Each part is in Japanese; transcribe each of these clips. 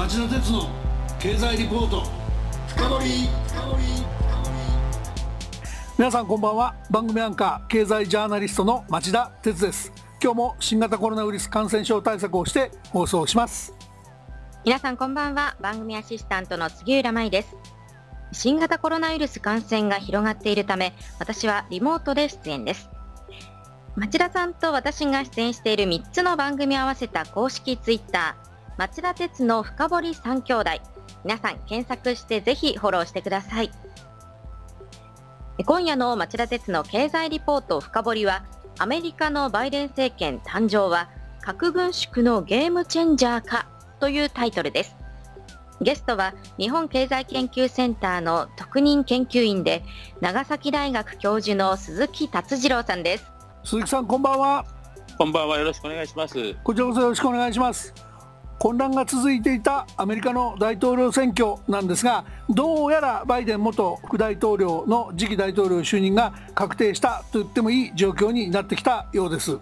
町田鉄の経済リポート深掘皆さんこんばんは。番組アンカー経済ジャーナリストの町田鉄です。今日も新型コロナウイルス感染症対策をして放送します。皆さんこんばんは。番組アシスタントの杉浦舞です。新型コロナウイルス感染が広がっているため私はリモートで出演です。町田さんと私が出演している3つの番組を合わせた公式ツイッター町田鉄の深堀三兄弟。皆さん検索してぜひフォローしてください。今夜の町田鉄の経済リポート深堀はアメリカのバイデン政権誕生は核軍縮のゲームチェンジャーかというタイトルです。ゲストは日本経済研究センターの特任研究員で長崎大学教授の鈴木達次郎さんです。鈴木さんこんばんは。こんばんは。よろしくお願いします。こちらこそよろしくお願いします混乱が続いていたアメリカの大統領選挙なんですがどうやらバイデン元副大統領の次期大統領就任が確定したと言ってもいい状況になってきたようです。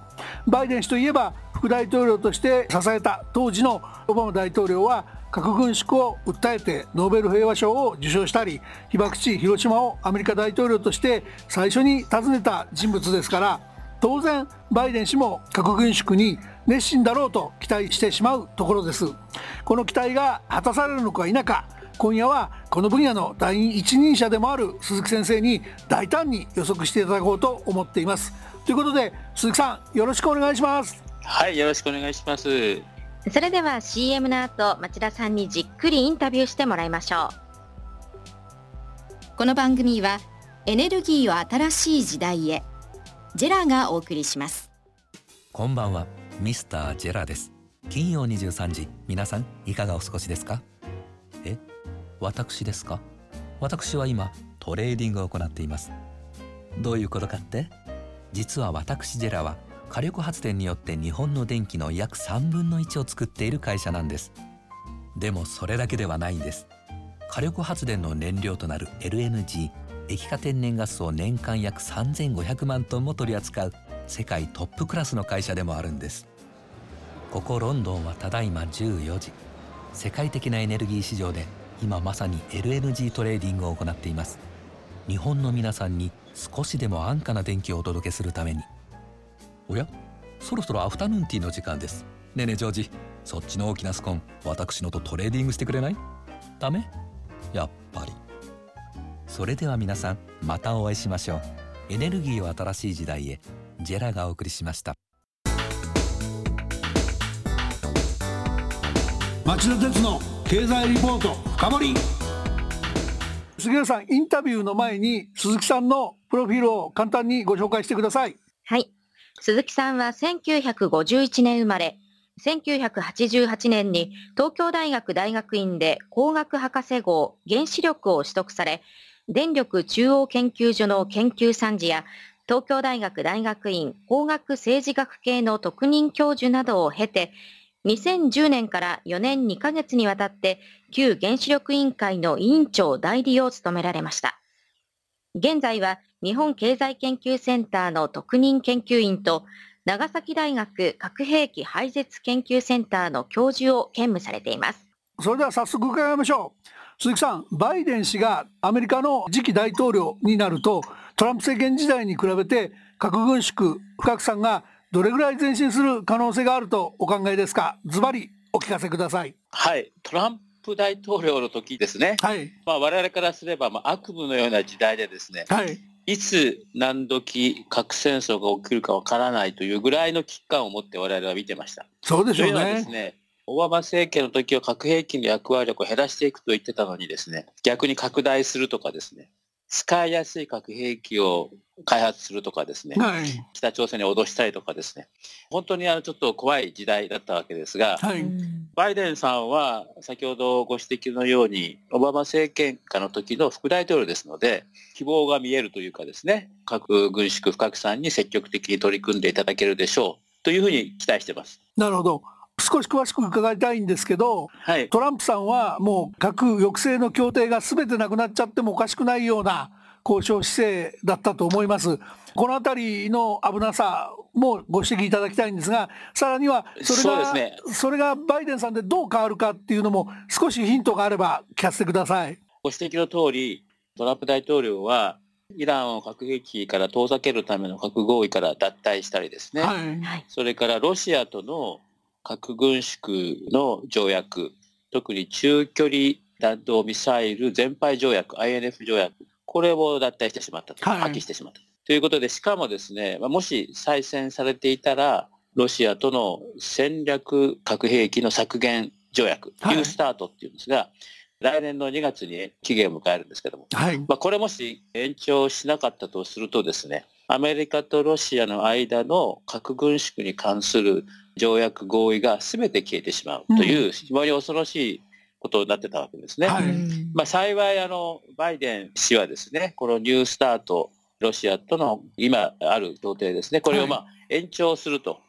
バイデン氏といえば副大統領として支えた当時のオバマ大統領は核軍縮を訴えてノーベル平和賞を受賞したり被爆地広島をアメリカ大統領として最初に訪ねた人物ですから当然バイデン氏も核軍縮に熱心だろうと期待してしまうところです。この期待が果たされるのか否か今夜はこの分野の第一人者でもある鈴木先生に大胆に予測していただこうと思っています。ということで鈴木さんよろしくお願いします。はいよろしくお願いします。それでは CM の後町田さんにじっくりインタビューしてもらいましょう。この番組はエネルギーを新しい時代へ JERA がお送りします。こんばんはミスター JERA です。金曜23時皆さんいかがお過ごしですか？え私ですか？私は今トレーディングを行っています。どういうことかって？実は私 JERA は火力発電によって日本の電気の約3分の1を作っている会社なんです。でもそれだけではないんです。火力発電の燃料となる LNG 液化天然ガスを年間約3500万トンも取り扱う世界トップクラスの会社でもあるんです。ここロンドンはただいま14時。世界的なエネルギー市場で今まさに LNG トレーディングを行っています。日本の皆さんに少しでも安価な電気をお届けするために。おや？そろそろアフタヌーンティーの時間です。ねえねえジョージ。そっちの大きなスコーン私のとトレーディングしてくれない？ダメ？やっぱり。それでは皆さんまたお会いしましょう。エネルギーを新しい時代へ。 JERA がお送りしました。町田徹の経済リポート深掘杉浦さんインタビューの前に鈴木さんのプロフィールを簡単にご紹介してください。はい。鈴木さんは1951年生まれ1988年に東京大学大学院で工学博士号原子力を取得され電力中央研究所の研究参事や東京大学大学院工学政治学系の特任教授などを経て、2010年から4年2ヶ月にわたって旧原子力委員会の委員長代理を務められました。現在は日本経済研究センターの特任研究員と長崎大学核兵器廃絶研究センターの教授を兼務されています。それでは早速伺いましょう。鈴木さん、バイデン氏がアメリカの次期大統領になると、トランプ政権時代に比べて核軍縮不拡散がどれぐらい前進する可能性があるとお考えですか？ズバリお聞かせください。はい。トランプ大統領の時ですね、はい。まあ、我々からすれば、まあ、悪夢のような時代でですね、はい、いつ何時核戦争が起きるかわからないというぐらいの危機感を持って我々は見てました。そうでしょうね。ですねオバマ政権の時は核兵器の役割力を減らしていくと言ってたのにですね逆に拡大するとかですね使いやすい核兵器を開発するとかですね、はい、北朝鮮に脅したりとかですね、本当にあのちょっと怖い時代だったわけですが、はい、バイデンさんは先ほどご指摘のように、オバマ政権下の時の副大統領ですので、希望が見えるというかですね、核軍縮不拡散に積極的に取り組んでいただけるでしょうというふうに期待してます。なるほど。少し詳しく伺いたいんですけど、はい、トランプさんはもう核抑制の協定がすべてなくなっちゃってもおかしくないような交渉姿勢だったと思います。この辺りの危なさ、もご指摘いただきたいんですが、さらにはそれが、ね、それがバイデンさんでどう変わるかっていうのも、少しヒントがあれば聞かせてください。ご指摘の通り、トランプ大統領は、イランを核兵器から遠ざけるための核合意から脱退したりですね、はい、それからロシアとの核軍縮の条約、特に中距離弾道ミサイル全廃条約、INF 条約、これを脱退してしまったと、破棄してしまった。と。いうことで、しかもですね、もし再選されていたら、ロシアとの戦略核兵器の削減条約、ニュースタートっていうんですが、来年の2月に期限を迎えるんですけども、はい、まあ、これもし延長しなかったとするとですね、アメリカとロシアの間の核軍縮に関する条約合意が全て消えてしまうという、非常に恐ろしいことになってたわけですね。はい、まあ、幸いあのバイデン氏はですね、このニュースタート、ロシアとの今ある協定ですね、これをまあ延長すると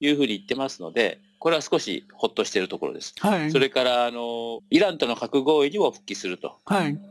いうふうに言ってますので、これは少しほっとしているところです。はい、それからあのイランとの核合意にも復帰すると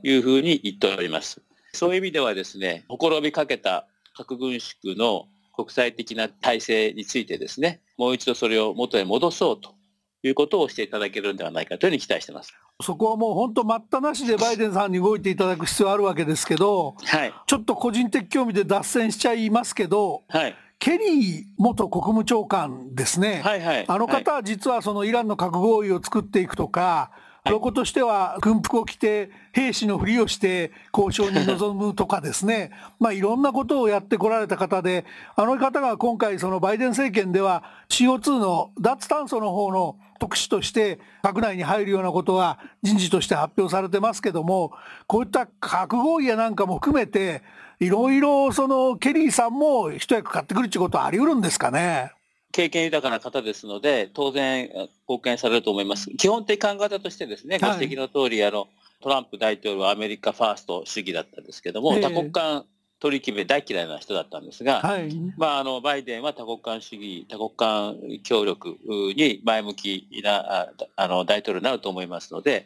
いうふうに言っております。そういう意味ではですね、ほころびかけた核軍縮の国際的な体制についてですね、もう一度それを元へ戻そうということをしていただけるんではないかというふうに期待してます。そこはもう本当待ったなしでバイデンさんに動いていただく必要あるわけですけど、はい、ちょっと個人的興味で脱線しちゃいますけど、はい、ケリー元国務長官ですね、はいはい、あの方は実はそのイランの核合意を作っていくとか、ロコとしては軍服を着て兵士のふりをして交渉に臨むとかですね まあいろんなことをやってこられた方であの方が今回そのバイデン政権では CO2 の脱炭素の方の特使として閣内に入るようなことは人事として発表されてますけどもこういった核合意やなんかも含めていろいろそのケリーさんも一役買ってくるってことはあり得るんですかね。経験豊かな方ですので、当然貢献されると思います。基本的考え方としてですね、ご指摘の通り、あの、トランプ大統領はアメリカファースト主義だったんですけども、多国間取り決め大嫌いな人だったんですが、はい、まあ、あのバイデンは多国間主義、多国間協力に前向きなあの大統領になると思いますので、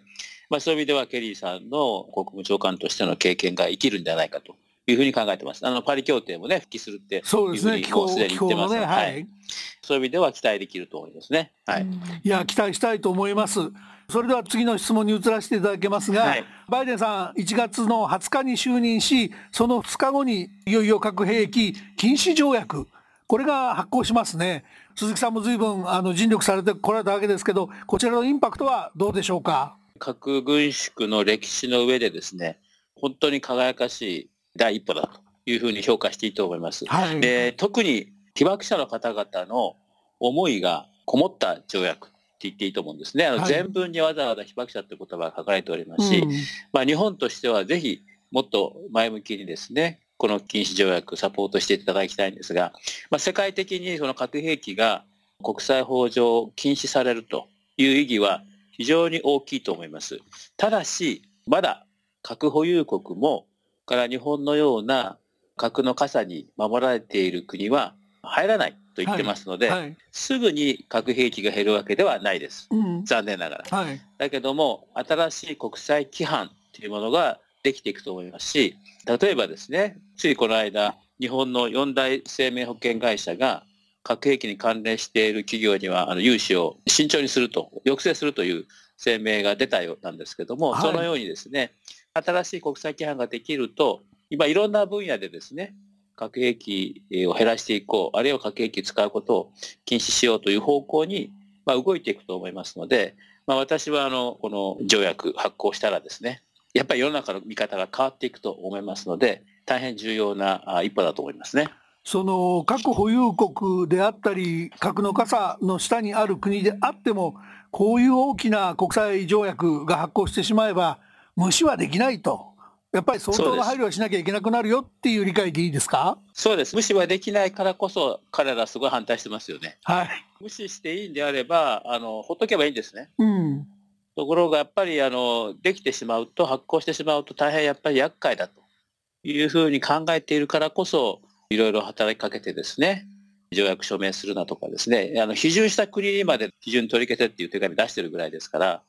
まあ、そういう意味ではケリーさんの国務長官としての経験が生きるんじゃないかというふうに考えてます。あのパリ協定もね、復帰するっていうふうにもうすでに言ってますので、ねはい、そういう意味では期待できると思いますね。はい、いや、期待したいと思います。それでは次の質問に移らせていただけますが、はい、バイデンさん、1月の20日に就任し、その2日後にいよいよ核兵器禁止条約、これが発効しますね。鈴木さんも随分あの尽力されてこられたわけですけど、こちらのインパクトはどうでしょうか。核軍縮の歴史の上でですね、本当に輝かしい第一歩だというふうに評価していいと思います。はい、で特に被爆者の方々の思いがこもった条約って言っていいと思うんですね。あの全文にわざわざ被爆者という言葉が書かれておりますし、うん、まあ、日本としてはぜひもっと前向きにですね、この禁止条約サポートしていただきたいんですが、まあ、世界的にその核兵器が国際法上禁止されるという意義は非常に大きいと思います。ただし、まだ核保有国もから日本のような核の傘に守られている国は入らないと言ってますので、はい。はい、すぐに核兵器が減るわけではないです、うん、残念ながら、はい、だけども新しい国際規範というものができていくと思いますし例えばですねついこの間日本の四大生命保険会社が核兵器に関連している企業にはあの融資を慎重にすると抑制するという声明が出たようなんですけども、そのようにですね新しい国際規範ができると、今いろんな分野でですね、核兵器を減らしていこう、あるいは核兵器を使うことを禁止しようという方向に、まあ、動いていくと思いますので、まあ、私はあのこの条約発行したらですね、やっぱり世の中の見方が変わっていくと思いますので、大変重要な一歩だと思いますね。その核保有国であったり、核の傘の下にある国であっても、こういう大きな国際条約が発行してしまえば、無視はできないと。やっぱり相当な配慮はしなきゃいけなくなるよっていう理解でいいですか？そうです。無視はできないからこそ、彼らすごい反対してますよね。はい。無視していいんであれば、あの、ほっとけばいいんですね。うん。ところが、やっぱり、あの、できてしまうと、発行してしまうと大変やっぱり厄介だというふうに考えているからこそ、いろいろ働きかけてですね、条約署名するなとかですね、あの、批准した国にまで基準取り消せっていう手紙出してるぐらいですから、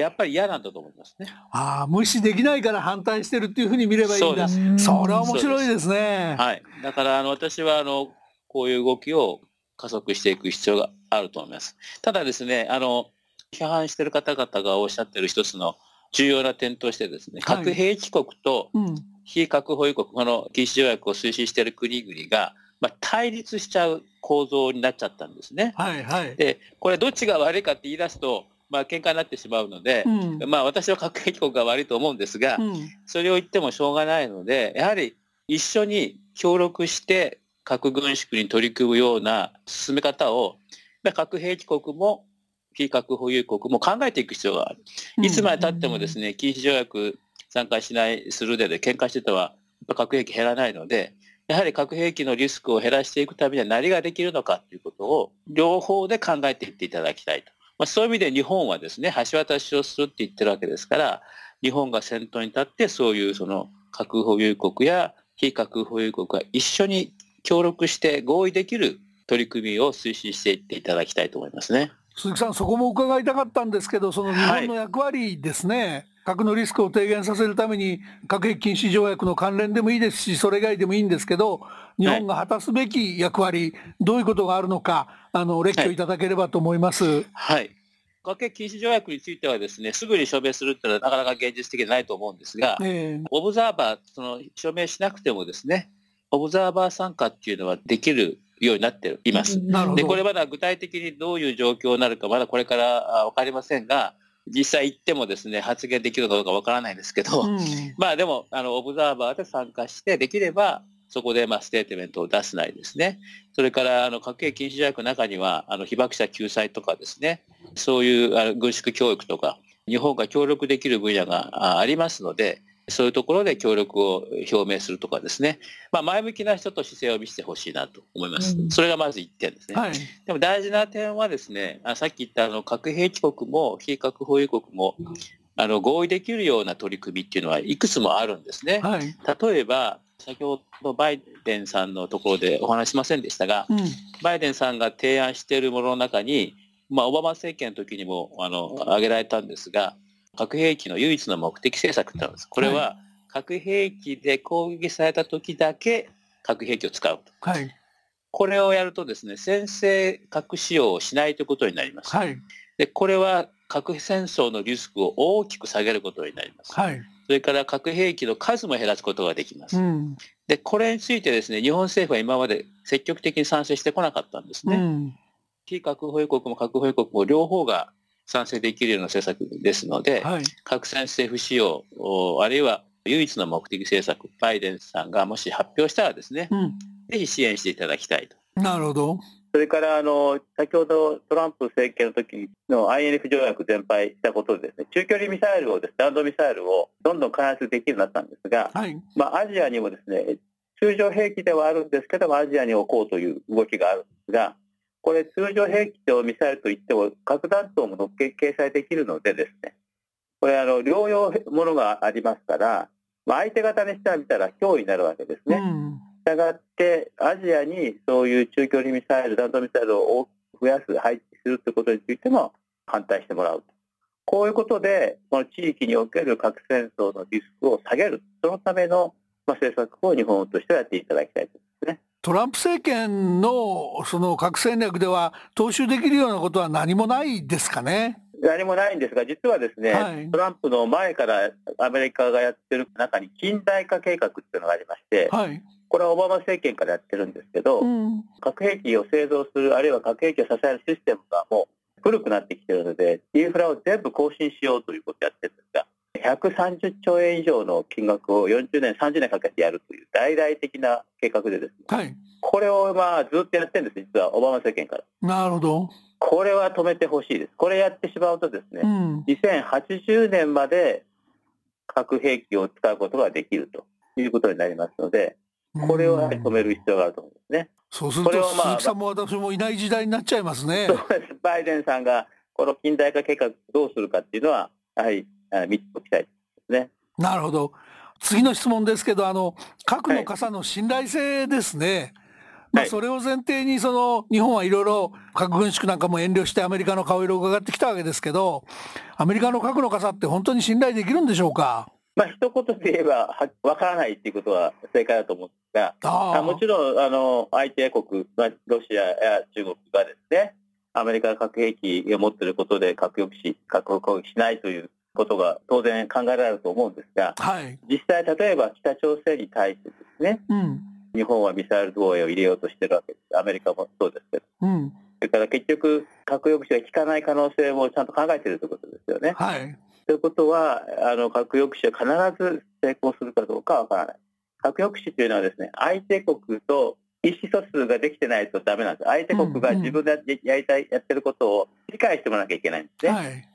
やっぱり嫌なんだと思いますね。ああ、無視できないから反対してるっていうふうに見ればいいんだ。それは面白いですね。はい。だからあの私はあのこういう動きを加速していく必要があると思います。ただですね、あの、批判している方々がおっしゃっている一つの重要な点としてですね、はい、核兵器国と非核保有国、この禁止条約を推進している国々が、まあ、対立しちゃう構造になっちゃったんですね。はいはい、で、これどっちが悪いかって言い出すと、まあ喧嘩になってしまうので、うん、まあ私は核兵器国が悪いと思うんですが、うん、それを言ってもしょうがないので、やはり一緒に協力して核軍縮に取り組むような進め方を、核兵器国も非核保有国も考えていく必要がある。いつまでたってもですね、禁止条約参加しない、するでで喧嘩してたは、核兵器減らないので、やはり核兵器のリスクを減らしていくためには何ができるのかということを両方で考えていっていただきたいと。まあ、そういう意味で日本はですね、橋渡しをするって言ってるわけですから、日本が先頭に立ってそういうその核保有国や非核保有国が一緒に協力して合意できる取り組みを推進していっていただきたいと思いますね。鈴木さん、そこも伺いたかったんですけど、その日本の役割ですね、はい、核のリスクを低減させるために、核兵器禁止条約の関連でもいいですし、それ以外でもいいんですけど、日本が果たすべき役割、はい、どういうことがあるのか、あの列挙いただければと思います。はい、はい核兵器禁止条約についてはですね、すぐに署名するっていうのはなかなか現実的でないと思うんですが、えー、オブザーバー、その署名しなくてもですね、オブザーバー参加っていうのはできるようになっています。で、これまだ具体的にどういう状況になるか、まだこれから分かりませんが、実際行ってもですね、発言できるかどうかわからないですけど、うん、まあでも、あの、オブザーバーで参加して、できれば、そこでまあステートメントを出すないですね。それからあの核兵器禁止条約の中にはあの被爆者救済とかですね、そういうあの軍縮教育とか日本が協力できる分野がありますので、そういうところで協力を表明するとかですね、まあ、前向きな人と姿勢を見せてほしいなと思います。うん、それがまず1点ですね。はい、でも大事な点はですね、あさっき言ったあの核兵器国も非核保有国も、あの合意できるような取り組みっていうのはいくつもあるんですね。はい、例えば、先ほどバイデンさんのところでお話しませんでしたが、うん、バイデンさんが提案しているものの中に、まあ、オバマ政権の時にもあの挙げられたんですが、核兵器の唯一の目的政策ってあるんです。これは、核兵器で攻撃された時だけ核兵器を使う。はい、これをやるとですね、先制核使用をしないということになります。はい、でこれは核戦争のリスクを大きく下げることになります。はい、それから核兵器の数も減らすことができます。うん、で、これについてですね、日本政府は今まで積極的に賛成してこなかったんですね。うん、非核保有国も核保有国も両方が賛成できるような政策ですので、はい、核戦争不使用、あるいは唯一の目的政策、バイデンさんがもし発表したらですね、うん、ぜひ支援していただきたいと。なるほど。それからあの先ほどトランプ政権の時の INF 条約全廃したことでですね中距離ミサイルをです、ね、弾道ミサイルをどんどん開発できるようになったんですが、はい、まあ、アジアにもですね通常兵器ではあるんですけどもアジアに置こうという動きがあるんですがこれ通常兵器とミサイルといっても核弾頭も掲載できるのでですねこれあの両用ものがありますからまあ、相手方にしては見たら脅威になるわけですね。したがってアジアにそういう中距離ミサイル弾道ミサイルを増やす配置するということについても反対してもらうとこういうことでこの地域における核戦争のリスクを下げるそのための、まあ、政策を日本としてはやっていただきたいですね。トランプ政権のその核戦略では踏襲できるようなことは何もないですかね？何もないんですが、実はですね、はい、トランプの前からアメリカがやってる中に近代化計画っていうのがありまして、はい、これはオバマ政権からやってるんですけど、うん、核兵器を製造する、あるいは核兵器を支えるシステムがもう古くなってきてるので、インフラを全部更新しようということをやってるんですが、130兆円以上の金額を40年、30年かけてやるという大々的な計画でですね、はい、これをまあずっとやってるんです、実はオバマ政権から。なるほど。これは止めてほしいです。これやってしまうとですね、うん、2080年まで核兵器を使うことができるということになりますので、これを止める必要があると思うんですね。そうすると、まあ、鈴木さんも私もいない時代になっちゃいますね。そうです。バイデンさんがこの近代化計画どうするかっていうのは、やはり見ておきたいですね。なるほど。次の質問ですけど、あの核の傘の信頼性ですね。はいまあ、それを前提にその日本はいろいろ核軍縮なんかも遠慮してアメリカの顔色を伺ってきたわけですけどアメリカの核の傘って本当に信頼できるんでしょうか？まあ一言で言えばわからないっていうことは正解だと思うんですがあもちろんあの相手国、まあ、ロシアや中国がですねアメリカが核兵器を持っていることで核抑止核攻撃しないということが当然考えられると思うんですが、はい、実際例えば北朝鮮に対してですね、うん、日本はミサイル防衛を入れようとしてるわけですアメリカもそうですけど、うん、それから結局核抑止が効かない可能性もちゃんと考えているということですよね。はいということはあの核抑止は必ず成功するかどうかわからない。核抑止というのはですね相手国と意思疎通ができてないとダメなんです。相手国が自分でやりたいやってることを理解してもらわなきゃいけないんですね。はい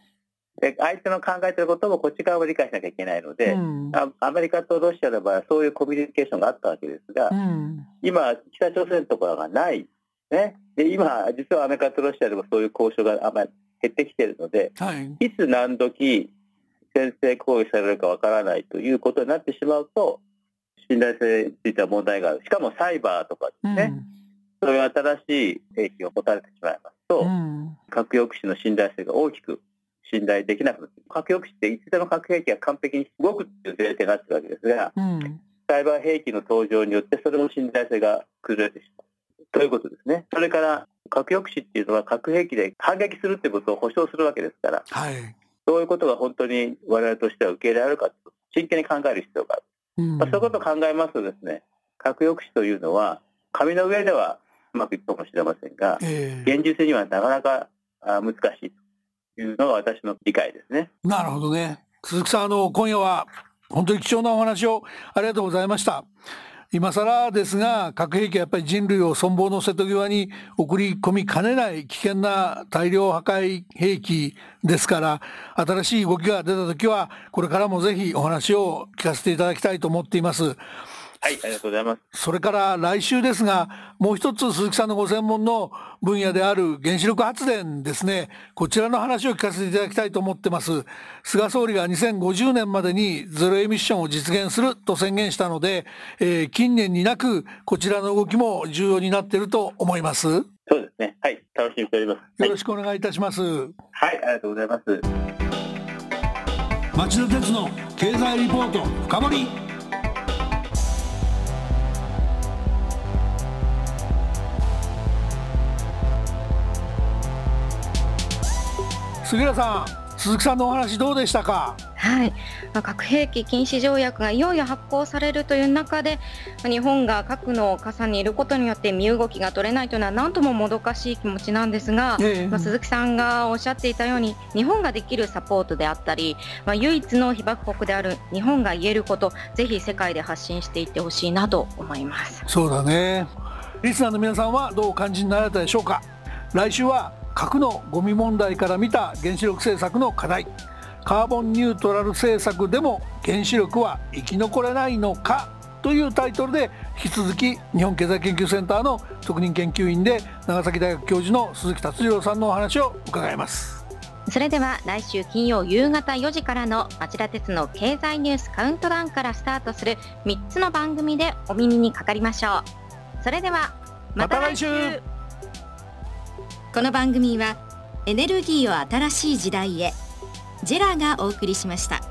で相手の考えてることもこっち側も理解しなきゃいけないので、うん、アメリカとロシアの場合はそういうコミュニケーションがあったわけですが、うん、今、北朝鮮のところがない、ね、で今、実はアメリカとロシアでもそういう交渉があまり減ってきているので、はい、いつ何時先制攻撃されるかわからないということになってしまうと、信頼性については問題がある。しかもサイバーとかですね、うん、そういう新しい兵器を持たれてしまいますと、うん、核抑止の信頼性が大きく信頼できなくなって核抑止っていつでも核兵器が完璧に動くっていう前提になってるわけですが、うん、サイバー兵器の登場によってそれも信頼性が崩れてしまう。ということですね。それから核抑止っていうのは核兵器で反撃するってことを保証するわけですから、はい、そういうことが本当に我々としては受け入れられるか真剣に考える必要がある、うん、まあ、そういうことを考えますとですね核抑止というのは紙の上ではうまくいくかもしれませんが、えー、現実にはなかなか難しいというのが私の理解ですね。なるほどね鈴木さんあの今夜は本当に貴重なお話をありがとうございました。今更ですが核兵器はやっぱり人類を存亡の瀬戸際に送り込みかねない危険な大量破壊兵器ですから新しい動きが出た時はこれからもぜひお話を聞かせていただきたいと思っています。はい、ありがとうございます。それから来週ですが、もう一つ鈴木さんのご専門の分野である原子力発電ですね、こちらの話を聞かせていただきたいと思ってます。菅総理が2050年までにゼロエミッションを実現すると宣言したので、えー、近年になくこちらの動きも重要になっていると思います。そうですね。はい、楽しみにしております。よろしくお願いいたします。はい、ありがとうございます。町田鉄の経済リポート深掘杉浦さん鈴木さんのお話どうでしたか？はい、まあ、核兵器禁止条約がいよいよ発効されるという中で、まあ、日本が核の傘にいることによって身動きが取れないというのは何とももどかしい気持ちなんですが、ええ、まあ、鈴木さんがおっしゃっていたように日本ができるサポートであったり、まあ、唯一の被爆国である日本が言えることぜひ世界で発信していってほしいなと思います。そうだね。リスナーの皆さんはどうお感じになられたでしょうか？来週は核のゴミ問題から見た原子力政策の課題。カーボンニュートラル政策でも原子力は生き残れないのか？というタイトルで引き続き日本経済研究センターの特任研究員で長崎大学教授の鈴木達郎さんのお話を伺います。それでは来週金曜夕方4時からの町田鉄の経済ニュースカウントダウンからスタートする3つの番組でお耳にかかりましょう。それではまた来週この番組はエネルギーを新しい時代へジェラがお送りしました。